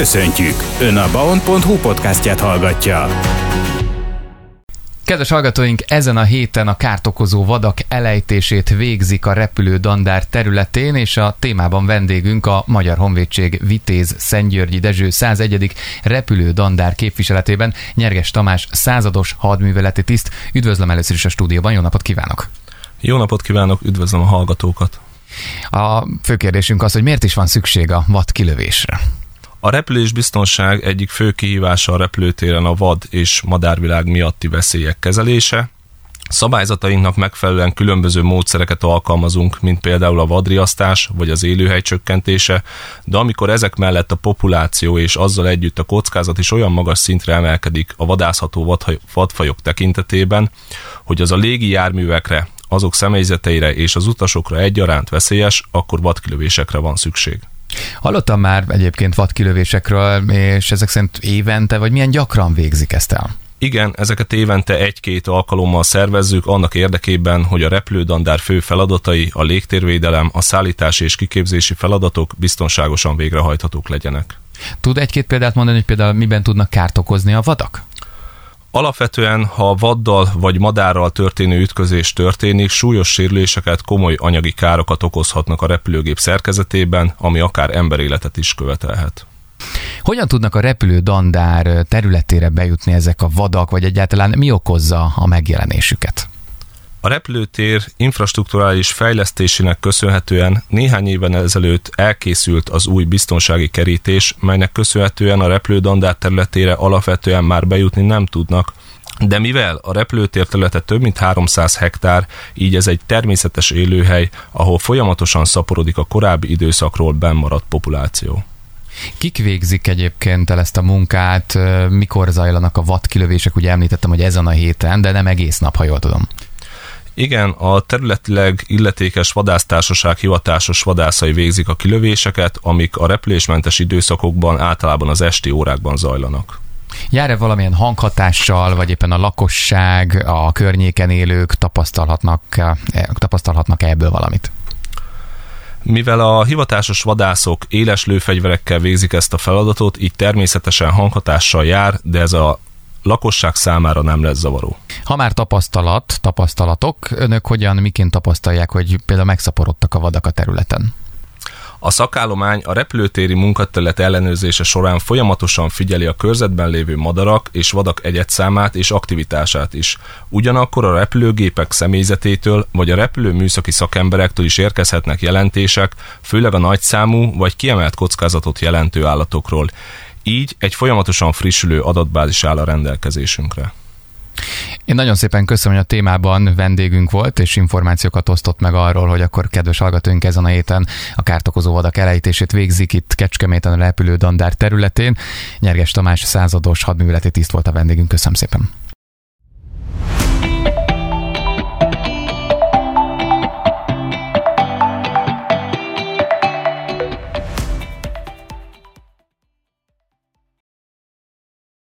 Köszöntjük! Ön a baon.hu podcastját hallgatja. Kedves hallgatóink, ezen a héten a kártokozó vadak elejtését végzik a repülő dandár területén, és a témában vendégünk a Magyar Honvédség Vitéz Szentgyörgyi Dezső 101. repülő dandár képviseletében Nyerges Tamás százados hadműveleti tiszt. Üdvözlöm először is a stúdióban, jó napot kívánok! Jó napot kívánok, üdvözlöm a hallgatókat! A fő kérdésünk az, hogy miért is van szükség a vad kilövésre? A repülés biztonság egyik fő kihívása a repülőtéren a vad és madárvilág miatti veszélyek kezelése. Szabályzatainknak megfelelően különböző módszereket alkalmazunk, mint például a vadriasztás vagy az élőhely csökkentése, de amikor ezek mellett a populáció és azzal együtt a kockázat is olyan magas szintre emelkedik a vadászható vadfajok tekintetében, hogy az a légi járművekre, azok személyzeteire és az utasokra egyaránt veszélyes, akkor vadkilövésekre van szükség. Hallottam már egyébként vadkilövésekről, és ezek szerint évente, vagy milyen gyakran végzik ezt el? Igen, ezeket évente egy-két alkalommal szervezzük annak érdekében, hogy a repülődandár fő feladatai, a légtérvédelem, a szállítási és kiképzési feladatok biztonságosan végrehajthatók legyenek. Tud egy-két példát mondani, hogy például miben tudnak kárt okozni a vadak? Alapvetően, ha vaddal vagy madárral történő ütközés történik, súlyos sérüléseket, komoly anyagi károkat okozhatnak a repülőgép szerkezetében, ami akár emberéletet is követelhet. Hogyan tudnak a repülő dandár területére bejutni ezek a vadak, vagy egyáltalán mi okozza a megjelenésüket? A repülőtér infrastruktúrális fejlesztésének köszönhetően néhány éven ezelőtt elkészült az új biztonsági kerítés, melynek köszönhetően a repülődandár területére alapvetően már bejutni nem tudnak, de mivel a repülőtér területe több mint 300 hektár, így ez egy természetes élőhely, ahol folyamatosan szaporodik a korábbi időszakról bennmaradt populáció. Kik végzik egyébként el ezt a munkát, mikor zajlanak a vadkilövések? Ugye említettem, hogy ezen a héten, de nem egész nap, ha jól tudom. Igen, a területileg illetékes vadásztársaság hivatásos vadászai végzik a kilövéseket, amik a repülésmentes időszakokban általában az esti órákban zajlanak. Jár-e valamilyen hanghatással, vagy éppen a lakosság, a környéken élők tapasztalhatnak, tapasztalhatnak ebből valamit? Mivel a hivatásos vadászok éles lőfegyverekkel végzik ezt a feladatot, így természetesen hanghatással jár, de ez a lakosság számára nem lesz zavaró. Ha már tapasztalat, tapasztalatok, önök hogyan, miként tapasztalják, hogy például megszaporodtak a vadak a területen? A szakállomány a repülőtéri munkaterület ellenőrzése során folyamatosan figyeli a körzetben lévő madarak és vadak egyetszámát és aktivitását is. Ugyanakkor a repülőgépek személyzetétől vagy a repülő műszaki szakemberektől is érkezhetnek jelentések, főleg a nagyszámú vagy kiemelt kockázatot jelentő állatokról. Így egy folyamatosan frissülő adatbázis áll a rendelkezésünkre. Én nagyon szépen köszönöm, hogy a témában vendégünk volt, és információkat osztott meg arról, hogy akkor kedves hallgatóink ezen a héten a kártokozó vadak elejtését végzik itt Kecskeméten a repülő dandár területén. Nyerges Tamás százados hadműveleti tiszt volt a vendégünk. Köszönöm szépen.